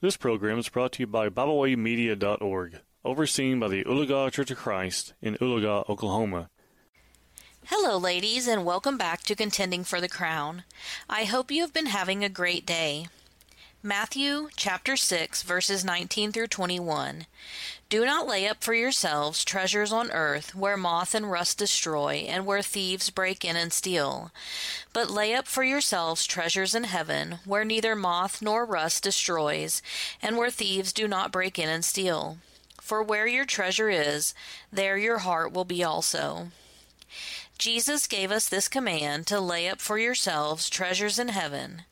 This program is brought to you by BibleWayMedia.org, overseen by the Oologah Church of Christ in Oologah, Oklahoma. Hello, ladies, and welcome back to Contending for the Crown. I hope you have been having a great day. Matthew chapter 6 verses 19 through 21. Do not lay up for yourselves treasures on earth where moth and rust destroy and where thieves break in and steal. But lay up for yourselves treasures in heaven where neither moth nor rust destroys and where thieves do not break in and steal. For where your treasure is, there your heart will be also. Jesus gave us this command to lay up for yourselves treasures in heaven.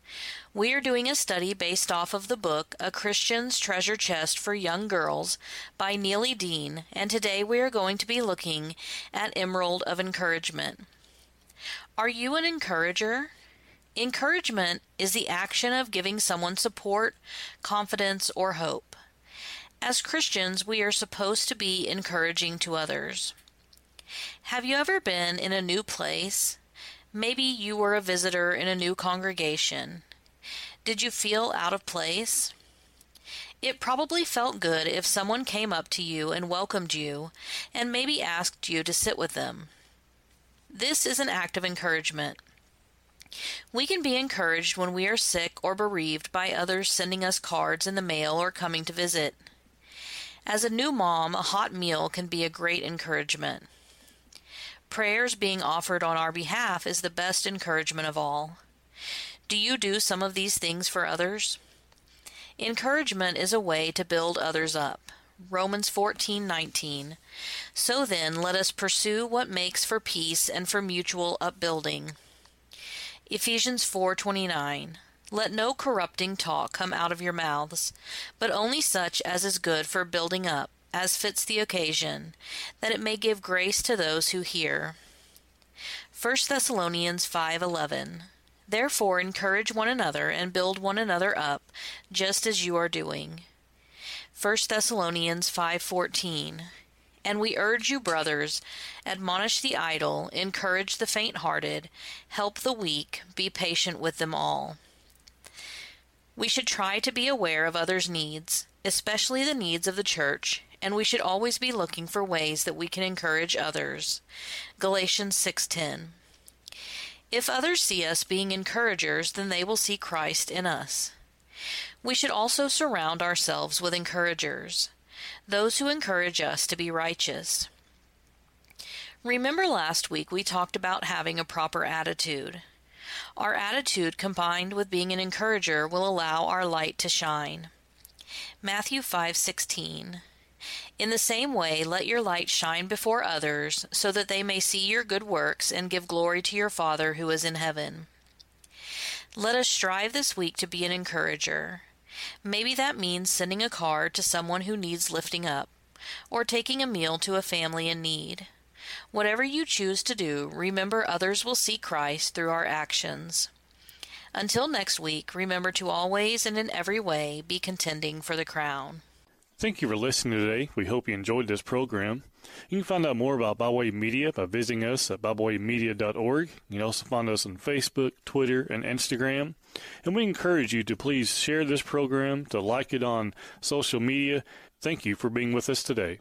We are doing a study based off of the book A Christian's Treasure Chest for Young Girls by Neely Dean, and today we are going to be looking at Emerald of Encouragement. Are you an encourager? Encouragement is the action of giving someone support, confidence, or hope. As Christians, we are supposed to be encouraging to others. Have you ever been in a new place? Maybe you were a visitor in a new congregation. Did you feel out of place? It probably felt good if someone came up to you and welcomed you and maybe asked you to sit with them. This is an act of encouragement. We can be encouraged when we are sick or bereaved by others sending us cards in the mail or coming to visit. As a new mom, a hot meal can be a great encouragement. Prayers being offered on our behalf is the best encouragement of all. Do you do some of these things for others? Encouragement is a way to build others up. Romans 14:19. So then, let us pursue what makes for peace and for mutual upbuilding. Ephesians 4:29. Let no corrupting talk come out of your mouths, but only such as is good for building up as fits the occasion, that it may give grace to those who hear. 1 Thessalonians 5:11 Therefore encourage one another and build one another up, just as you are doing. 1 Thessalonians 5:14 And we urge you brothers, admonish the idle, encourage the faint-hearted, help the weak, be patient with them all. We should try to be aware of others' needs, especially the needs of the church, and we should always be looking for ways that we can encourage others. Galatians 6:10. If others see us being encouragers, then they will see Christ in us. We should also surround ourselves with encouragers, those who encourage us to be righteous. Remember last week we talked about having a proper attitude. Our attitude combined with being an encourager will allow our light to shine. Matthew 5:16 in the same way, let your light shine before others, so that they may see your good works and give glory to your Father who is in heaven. Let us strive this week to be an encourager. Maybe that means sending a card to someone who needs lifting up, or taking a meal to a family in need. Whatever you choose to do, remember others will see Christ through our actions. Until next week, remember to always and in every way be contending for the crown. Thank you for listening today. We hope you enjoyed this program. You can find out more about BibleWay Media by visiting us at BibleWayMedia.org. You can also find us on Facebook, Twitter, and Instagram. And we encourage you to please share this program, to like it on social media. Thank you for being with us today.